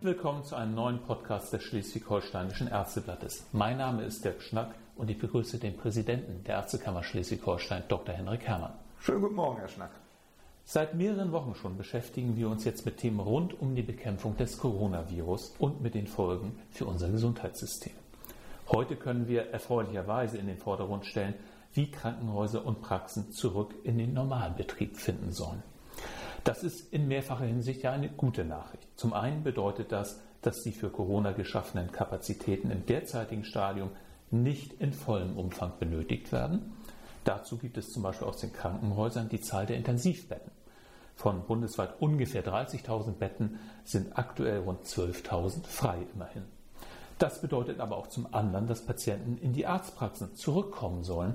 Willkommen zu einem neuen Podcast des Schleswig-Holsteinischen Ärzteblattes. Mein Name ist Dirk Schnack und ich begrüße den Präsidenten der Ärztekammer Schleswig-Holstein, Dr. Henrik Herrmann. Schönen guten Morgen, Herr Schnack. Seit mehreren Wochen schon beschäftigen wir uns jetzt mit Themen rund um die Bekämpfung des Coronavirus und mit den Folgen für unser Gesundheitssystem. Heute können wir erfreulicherweise in den Vordergrund stellen, wie Krankenhäuser und Praxen zurück in den Normalbetrieb finden sollen. Das ist in mehrfacher Hinsicht ja eine gute Nachricht. Zum einen bedeutet das, dass die für Corona geschaffenen Kapazitäten im derzeitigen Stadium nicht in vollem Umfang benötigt werden. Dazu gibt es zum Beispiel aus den Krankenhäusern die Zahl der Intensivbetten. Von bundesweit ungefähr 30.000 Betten sind aktuell rund 12.000 frei immerhin. Das bedeutet aber auch zum anderen, dass Patienten in die Arztpraxen zurückkommen sollen,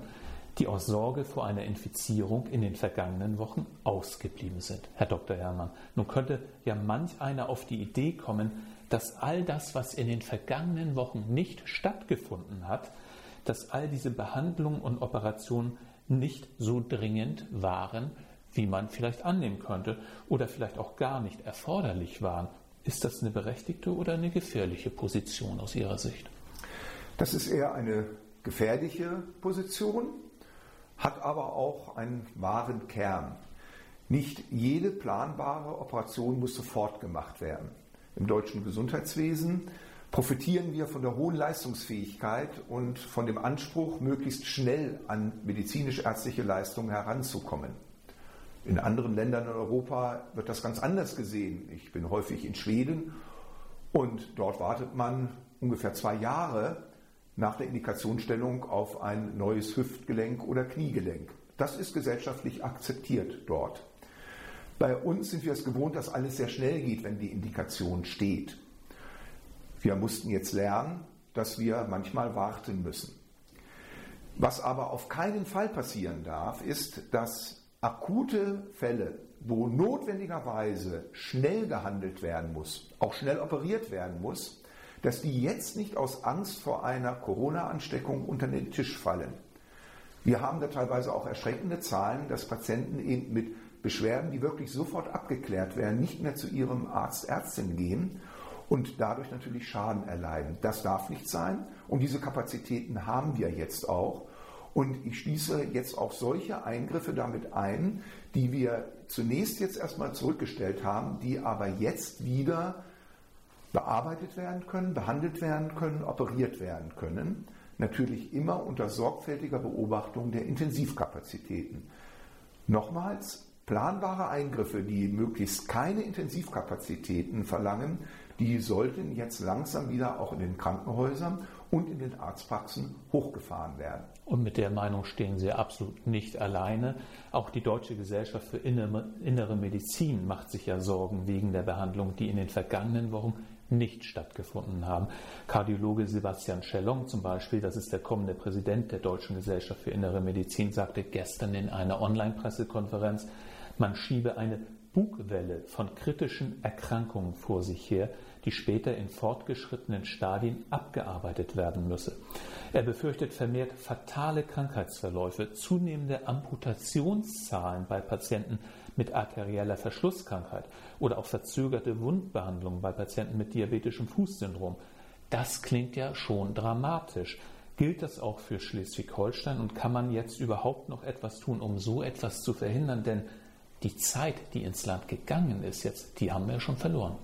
die aus Sorge vor einer Infizierung in den vergangenen Wochen ausgeblieben sind. Herr Dr. Herrmann, nun könnte ja manch einer auf die Idee kommen, dass all das, was in den vergangenen Wochen nicht stattgefunden hat, dass all diese Behandlungen und Operationen nicht so dringend waren, wie man vielleicht annehmen könnte oder vielleicht auch gar nicht erforderlich waren. Ist das eine berechtigte oder eine gefährliche Position aus Ihrer Sicht? Das ist eher eine gefährliche Position hat aber auch einen wahren Kern. Nicht jede planbare Operation muss sofort gemacht werden. Im deutschen Gesundheitswesen profitieren wir von der hohen Leistungsfähigkeit und von dem Anspruch, möglichst schnell an medizinisch-ärztliche Leistungen heranzukommen. In anderen Ländern in Europa wird das ganz anders gesehen. Ich bin häufig in Schweden und dort wartet man ungefähr zwei Jahre, nach der Indikationsstellung auf ein neues Hüftgelenk oder Kniegelenk. Das ist gesellschaftlich akzeptiert dort. Bei uns sind wir es gewohnt, dass alles sehr schnell geht, wenn die Indikation steht. Wir mussten jetzt lernen, dass wir manchmal warten müssen. Was aber auf keinen Fall passieren darf, ist, dass akute Fälle, wo notwendigerweise schnell gehandelt werden muss, auch schnell operiert werden muss, dass die jetzt nicht aus Angst vor einer Corona-Ansteckung unter den Tisch fallen. Wir haben da teilweise auch erschreckende Zahlen, dass Patienten eben mit Beschwerden, die wirklich sofort abgeklärt werden, nicht mehr zu ihrem Arzt, Ärztin gehen und dadurch natürlich Schaden erleiden. Das darf nicht sein und diese Kapazitäten haben wir jetzt auch. Und ich schließe jetzt auch solche Eingriffe damit ein, die wir zunächst jetzt erstmal zurückgestellt haben, die aber jetzt wieder bearbeitet werden können, behandelt werden können, operiert werden können. Natürlich immer unter sorgfältiger Beobachtung der Intensivkapazitäten. Nochmals, planbare Eingriffe, die möglichst keine Intensivkapazitäten verlangen, die sollten jetzt langsam wieder auch in den Krankenhäusern und in den Arztpraxen hochgefahren werden. Und mit der Meinung stehen Sie absolut nicht alleine. Auch die Deutsche Gesellschaft für Innere Medizin macht sich ja Sorgen wegen der Behandlung, die in den vergangenen Wochen nicht stattgefunden haben. Kardiologe Sebastian Schellong zum Beispiel, das ist der kommende Präsident der Deutschen Gesellschaft für Innere Medizin, sagte gestern in einer Online-Pressekonferenz, man schiebe eine Bugwelle von kritischen Erkrankungen vor sich her, die später in fortgeschrittenen Stadien abgearbeitet werden müsse. Er befürchtet vermehrt fatale Krankheitsverläufe, zunehmende Amputationszahlen bei Patienten mit arterieller Verschlusskrankheit oder auch verzögerte Wundbehandlungen bei Patienten mit diabetischem Fußsyndrom. Das klingt ja schon dramatisch. Gilt das auch für Schleswig-Holstein und kann man jetzt überhaupt noch etwas tun, um so etwas zu verhindern? Denn die Zeit, die ins Land gegangen ist jetzt, die haben wir schon verloren.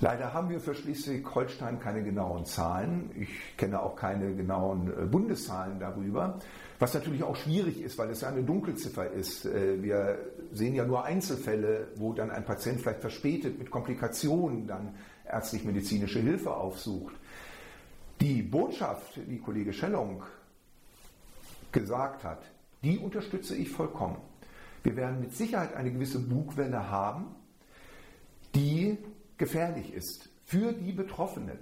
Leider haben wir für Schleswig-Holstein keine genauen Zahlen. Ich kenne auch keine genauen äh, Bundeszahlen darüber, was natürlich auch schwierig ist, weil es ja eine Dunkelziffer ist. Äh, wir sehen ja nur Einzelfälle, wo dann ein Patient vielleicht verspätet mit Komplikationen dann ärztlich-medizinische Hilfe aufsucht. Die Botschaft, die Kollege Schellung gesagt hat, die unterstütze ich vollkommen. Wir werden mit Sicherheit eine gewisse Bugwelle haben, die gefährlich ist für die Betroffenen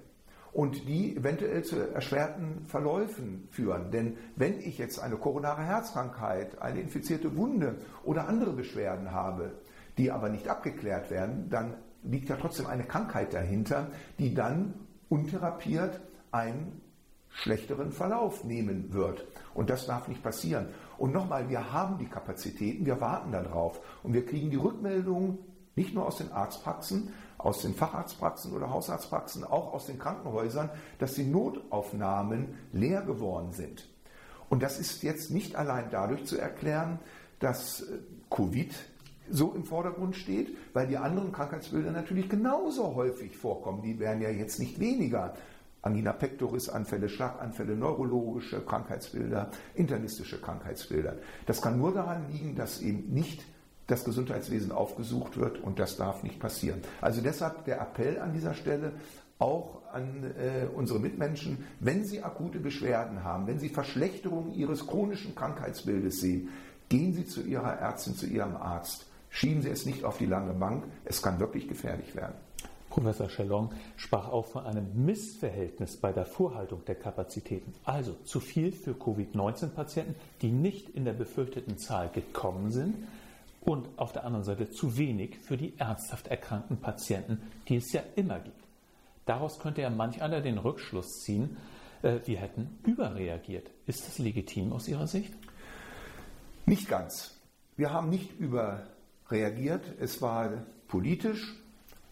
und die eventuell zu erschwerten Verläufen führen. Denn wenn ich jetzt eine koronare Herzkrankheit, eine infizierte Wunde oder andere Beschwerden habe, die aber nicht abgeklärt werden, dann liegt ja trotzdem eine Krankheit dahinter, die dann untherapiert einen schlechteren Verlauf nehmen wird. Und das darf nicht passieren. Und nochmal, wir haben die Kapazitäten, wir warten darauf und wir kriegen die Rückmeldung nicht nur aus den Arztpraxen, aus den Facharztpraxen oder Hausarztpraxen, auch aus den Krankenhäusern, dass die Notaufnahmen leer geworden sind. Und das ist jetzt nicht allein dadurch zu erklären, dass äh, Covid so im Vordergrund steht, weil die anderen Krankheitsbilder natürlich genauso häufig vorkommen. Die werden ja jetzt nicht weniger. Angina pectoris Anfälle, Schlaganfälle, neurologische Krankheitsbilder, internistische Krankheitsbilder. Das kann nur daran liegen, dass eben nicht das Gesundheitswesen aufgesucht wird und das darf nicht passieren. Also deshalb der Appell an dieser Stelle auch an äh, unsere Mitmenschen, wenn sie akute Beschwerden haben, wenn sie Verschlechterungen ihres chronischen Krankheitsbildes sehen, gehen Sie zu Ihrer Ärztin, zu Ihrem Arzt. Schieben Sie es nicht auf die lange Bank, es kann wirklich gefährlich werden. Professor Schellon sprach auch von einem Missverhältnis bei der Vorhaltung der Kapazitäten. Also zu viel für Covid-19-Patienten, die nicht in der befürchteten Zahl gekommen sind, und auf der anderen Seite zu wenig für die ernsthaft erkrankten Patienten, die es ja immer gibt. Daraus könnte ja manch einer den Rückschluss ziehen, äh, wir hätten überreagiert. Ist das legitim aus Ihrer Sicht? Nicht ganz. Wir haben nicht überreagiert. Es war politisch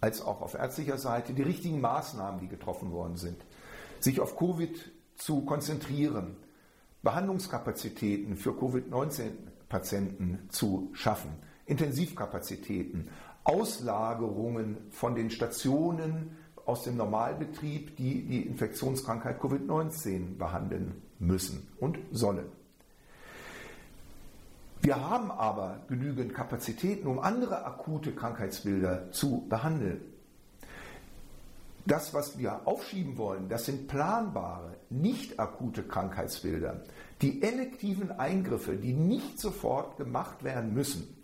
als auch auf ärztlicher Seite die richtigen Maßnahmen, die getroffen worden sind. Sich auf Covid zu konzentrieren, Behandlungskapazitäten für Covid-19-Patienten zu schaffen, Intensivkapazitäten, Auslagerungen von den Stationen aus dem Normalbetrieb, die die Infektionskrankheit Covid-19 behandeln müssen und sollen. Wir haben aber genügend Kapazitäten, um andere akute Krankheitsbilder zu behandeln. Das, was wir aufschieben wollen, das sind planbare, nicht akute Krankheitsbilder. Die elektiven Eingriffe, die nicht sofort gemacht werden müssen.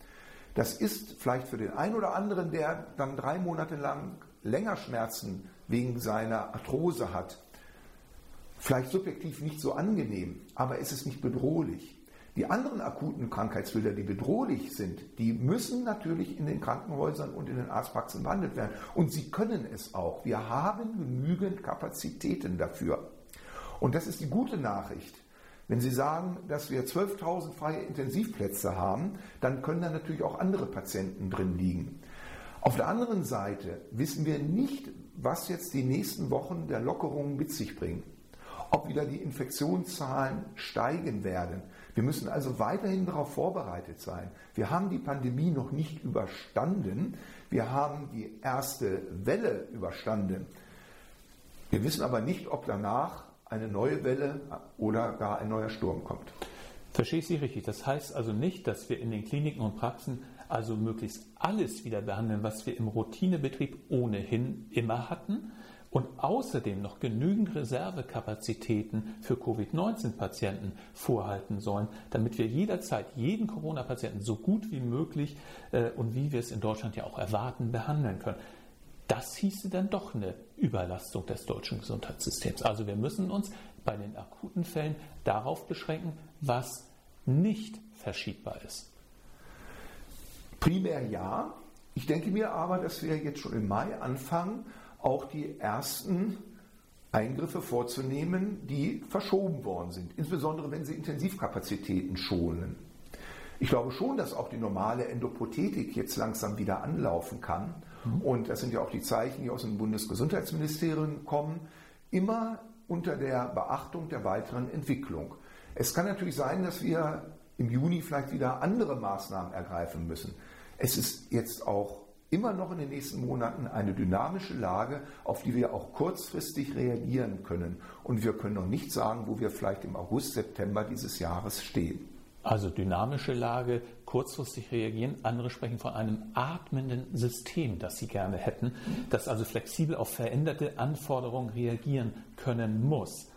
Das ist vielleicht für den einen oder anderen, der dann drei Monate lang länger Schmerzen wegen seiner Arthrose hat, vielleicht subjektiv nicht so angenehm, aber es ist nicht bedrohlich. Die anderen akuten Krankheitsbilder, die bedrohlich sind, die müssen natürlich in den Krankenhäusern und in den Arztpraxen behandelt werden. Und sie können es auch. Wir haben genügend Kapazitäten dafür. Und das ist die gute Nachricht. Wenn Sie sagen, dass wir 12.000 freie Intensivplätze haben, dann können da natürlich auch andere Patienten drin liegen. Auf der anderen Seite wissen wir nicht, was jetzt die nächsten Wochen der Lockerungen mit sich bringen. Ob wieder die Infektionszahlen steigen werden. Wir müssen also weiterhin darauf vorbereitet sein. Wir haben die Pandemie noch nicht überstanden. Wir haben die erste Welle überstanden. Wir wissen aber nicht, ob danach eine neue Welle oder gar ein neuer Sturm kommt. Verstehe ich Sie richtig? Das heißt also nicht, dass wir in den Kliniken und Praxen also möglichst alles wieder behandeln, was wir im Routinebetrieb ohnehin immer hatten und außerdem noch genügend Reservekapazitäten für Covid-19-Patienten vorhalten sollen, damit wir jederzeit jeden Corona-Patienten so gut wie möglich äh, und wie wir es in Deutschland ja auch erwarten, behandeln können. Das hieße dann doch eine Überlastung des deutschen Gesundheitssystems. Also wir müssen uns bei den akuten Fällen darauf beschränken, was nicht verschiebbar ist. Primär ja. Ich denke mir aber, dass wir jetzt schon im Mai anfangen, auch die ersten Eingriffe vorzunehmen, die verschoben worden sind, insbesondere wenn sie Intensivkapazitäten schonen. Ich glaube schon, dass auch die normale Endoprothetik jetzt langsam wieder anlaufen kann. Und das sind ja auch die Zeichen, die aus dem Bundesgesundheitsministerium kommen, immer unter der Beachtung der weiteren Entwicklung. Es kann natürlich sein, dass wir im Juni vielleicht wieder andere Maßnahmen ergreifen müssen. Es ist jetzt auch immer noch in den nächsten Monaten eine dynamische Lage, auf die wir auch kurzfristig reagieren können. Und wir können noch nicht sagen, wo wir vielleicht im August, September dieses Jahres stehen. Also dynamische Lage, kurzfristig reagieren. Andere sprechen von einem atmenden System, das sie gerne hätten, das also flexibel auf veränderte Anforderungen reagieren können muss.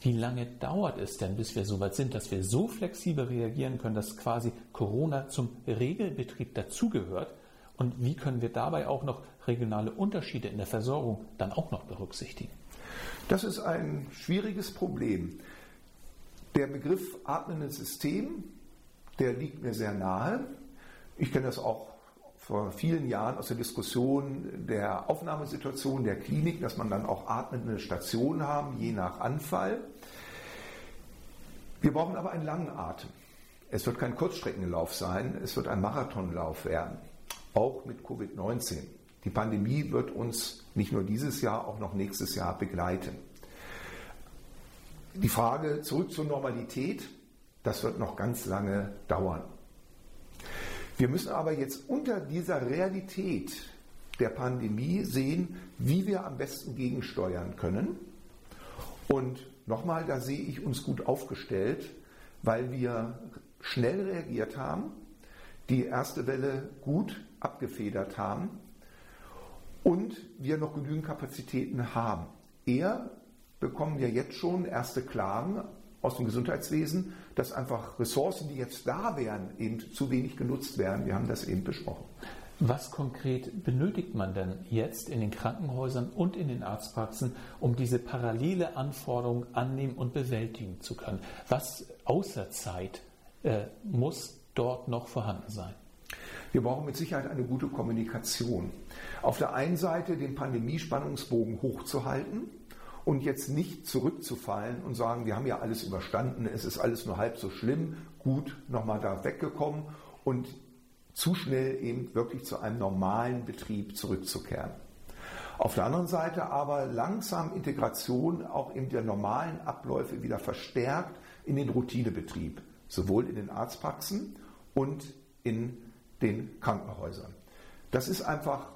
Wie lange dauert es denn, bis wir so weit sind, dass wir so flexibel reagieren können, dass quasi Corona zum Regelbetrieb dazugehört? Und wie können wir dabei auch noch regionale Unterschiede in der Versorgung dann auch noch berücksichtigen? Das ist ein schwieriges Problem. Der Begriff atmendes System, der liegt mir sehr nahe. Ich kenne das auch vor vielen Jahren aus der Diskussion der Aufnahmesituation der Klinik, dass man dann auch atmende Stationen haben, je nach Anfall. Wir brauchen aber einen langen Atem. Es wird kein Kurzstreckenlauf sein, es wird ein Marathonlauf werden. auch mit Covid-19. Die Pandemie wird uns nicht nur dieses Jahr, auch noch nächstes Jahr begleiten. Die Frage zurück zur Normalität, das wird noch ganz lange dauern. Wir müssen aber jetzt unter dieser Realität der Pandemie sehen, wie wir am besten gegensteuern können. Und nochmal, da sehe ich uns gut aufgestellt, weil wir schnell reagiert haben, die erste Welle gut abgefedert haben und wir noch genügend Kapazitäten haben. Eher bekommen wir jetzt schon erste Klagen aus dem Gesundheitswesen, dass einfach Ressourcen, die jetzt da wären, eben zu wenig genutzt werden. Wir haben das eben besprochen. Was konkret benötigt man denn jetzt in den Krankenhäusern und in den Arztpraxen, um diese parallele Anforderung annehmen und bewältigen zu können? Was außer Zeit äh, muss dort noch vorhanden sein? Wir brauchen mit Sicherheit eine gute Kommunikation. Auf der einen Seite den Pandemiespannungsbogen hochzuhalten und jetzt nicht zurückzufallen und sagen, wir haben ja alles überstanden, es ist alles nur halb so schlimm, gut nochmal da weggekommen und zu schnell eben wirklich zu einem normalen Betrieb zurückzukehren. Auf der anderen Seite aber langsam Integration auch in der normalen Abläufe wieder verstärkt in den Routinebetrieb, sowohl in den Arztpraxen und in den Krankenhäusern. Das ist einfach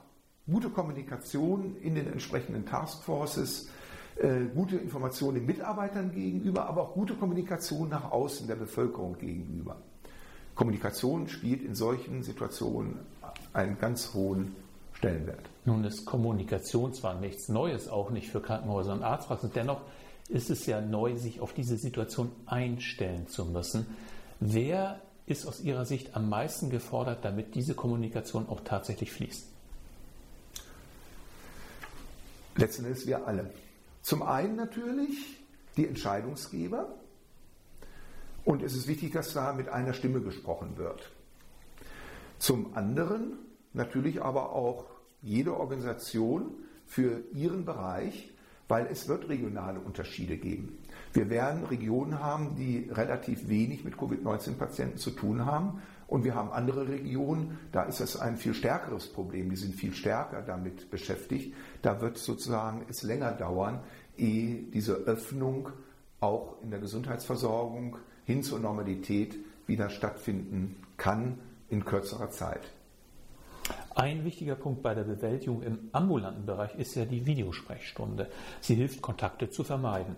gute Kommunikation in den entsprechenden Taskforces, äh, gute Information den Mitarbeitern gegenüber, aber auch gute Kommunikation nach außen der Bevölkerung gegenüber. Kommunikation spielt in solchen Situationen einen ganz hohen Stellenwert. Nun ist Kommunikation zwar nichts Neues, auch nicht für Krankenhäuser und Arztpraxen, dennoch ist es ja neu, sich auf diese Situation einstellen zu müssen. Wer ist aus Ihrer Sicht am meisten gefordert, damit diese Kommunikation auch tatsächlich fließt? Letzten Endes wir alle. Zum einen natürlich die Entscheidungsgeber, und es ist wichtig, dass da mit einer Stimme gesprochen wird. Zum anderen natürlich aber auch jede Organisation für ihren Bereich, weil es wird regionale Unterschiede geben. Wir werden Regionen haben, die relativ wenig mit Covid-19-Patienten zu tun haben. Und wir haben andere Regionen, da ist es ein viel stärkeres Problem. Die sind viel stärker damit beschäftigt. Da wird sozusagen es länger dauern, ehe diese Öffnung auch in der Gesundheitsversorgung hin zur Normalität wieder stattfinden kann in kürzerer Zeit. Ein wichtiger Punkt bei der Bewältigung im ambulanten Bereich ist ja die Videosprechstunde. Sie hilft, Kontakte zu vermeiden.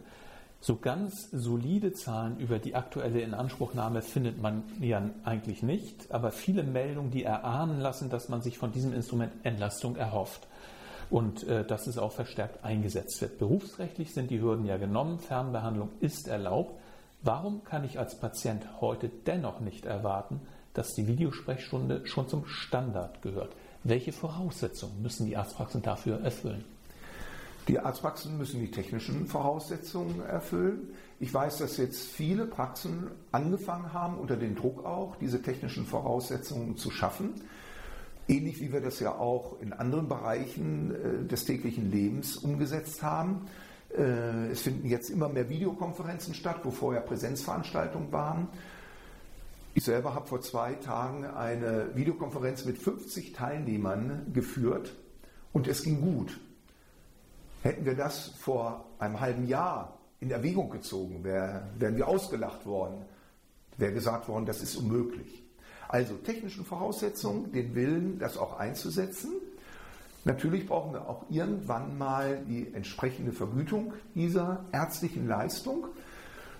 So ganz solide Zahlen über die aktuelle Inanspruchnahme findet man ja eigentlich nicht, aber viele Meldungen, die erahnen lassen, dass man sich von diesem Instrument Entlastung erhofft und äh, dass es auch verstärkt eingesetzt wird. Berufsrechtlich sind die Hürden ja genommen, Fernbehandlung ist erlaubt, Warum kann ich als Patient heute dennoch nicht erwarten, dass die Videosprechstunde schon zum Standard gehört? Welche Voraussetzungen müssen die Arztpraxen dafür erfüllen? Die Arztpraxen müssen die technischen Voraussetzungen erfüllen. Ich weiß, dass jetzt viele Praxen angefangen haben, unter dem Druck auch, diese technischen Voraussetzungen zu schaffen. Ähnlich wie wir das ja auch in anderen Bereichen äh, des täglichen Lebens umgesetzt haben. Äh, es finden jetzt immer mehr Videokonferenzen statt, wo vorher Präsenzveranstaltungen waren. Ich selber habe vor zwei Tagen eine Videokonferenz mit 50 Teilnehmern geführt und es ging gut. Hätten wir das vor einem halben Jahr in Erwägung gezogen, wär, wären wir ausgelacht worden, wäre gesagt worden, das ist unmöglich. Also technischen Voraussetzungen, den Willen, das auch einzusetzen Natürlich brauchen wir auch irgendwann mal die entsprechende Vergütung dieser ärztlichen Leistung.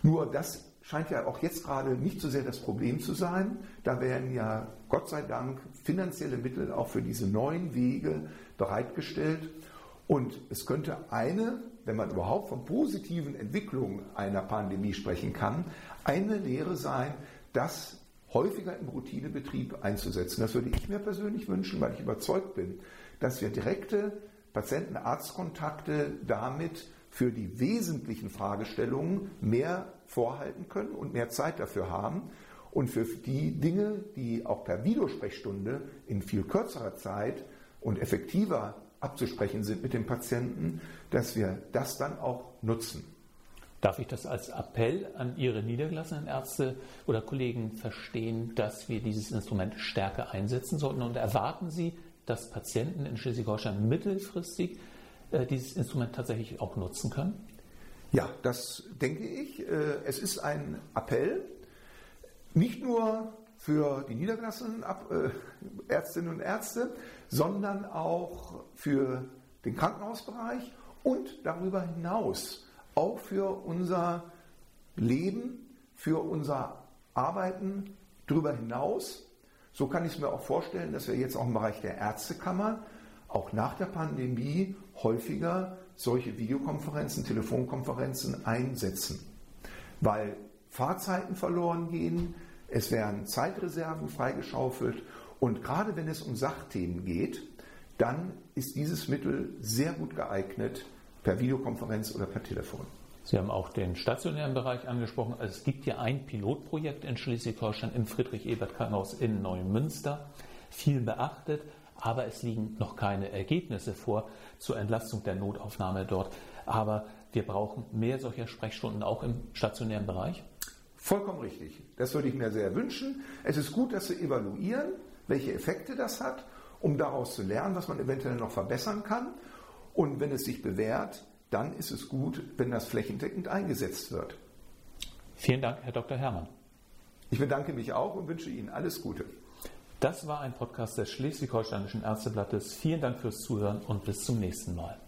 Nur das scheint ja auch jetzt gerade nicht so sehr das Problem zu sein. Da werden ja Gott sei Dank finanzielle Mittel auch für diese neuen Wege bereitgestellt. Und es könnte eine, wenn man überhaupt von positiven Entwicklungen einer Pandemie sprechen kann, eine Lehre sein, das häufiger im Routinebetrieb einzusetzen. Das würde ich mir persönlich wünschen, weil ich überzeugt bin, dass wir direkte Patienten-Arzt-Kontakte damit für die wesentlichen Fragestellungen mehr vorhalten können und mehr Zeit dafür haben. Und für die Dinge, die auch per Videosprechstunde in viel kürzerer Zeit und effektiver abzusprechen sind mit dem Patienten, dass wir das dann auch nutzen. Darf ich das als Appell an Ihre niedergelassenen Ärzte oder Kollegen verstehen, dass wir dieses Instrument stärker einsetzen sollten? Und erwarten Sie, dass Patienten in Schleswig-Holstein mittelfristig äh, dieses Instrument tatsächlich auch nutzen können? Ja, das denke ich. Äh, es ist ein Appell, nicht nur für die niedergelassenen äh, Ärztinnen und Ärzte, sondern auch für den Krankenhausbereich und darüber hinaus auch für unser Leben, für unser Arbeiten darüber hinaus. So kann ich es mir auch vorstellen, dass wir jetzt auch im Bereich der Ärztekammer auch nach der Pandemie häufiger solche Videokonferenzen, Telefonkonferenzen einsetzen, weil Fahrzeiten verloren gehen, es werden Zeitreserven freigeschaufelt und gerade wenn es um Sachthemen geht, dann ist dieses Mittel sehr gut geeignet, per Videokonferenz oder per Telefon. Sie haben auch den stationären Bereich angesprochen. Also es gibt ja ein Pilotprojekt in Schleswig-Holstein im Friedrich-Ebert-Krankenhaus in Neumünster, viel beachtet, aber es liegen noch keine Ergebnisse vor zur Entlastung der Notaufnahme dort. Aber wir brauchen mehr solcher Sprechstunden auch im stationären Bereich. Vollkommen richtig. Das würde ich mir sehr wünschen. Es ist gut, dass Sie evaluieren, welche Effekte das hat, um daraus zu lernen, was man eventuell noch verbessern kann. Und wenn es sich bewährt, dann ist es gut, wenn das flächendeckend eingesetzt wird. Vielen Dank, Herr Dr. Herrmann. Ich bedanke mich auch und wünsche Ihnen alles Gute. Das war ein Podcast des Schleswig-Holsteinischen Ärzteblattes. Vielen Dank fürs Zuhören und bis zum nächsten Mal.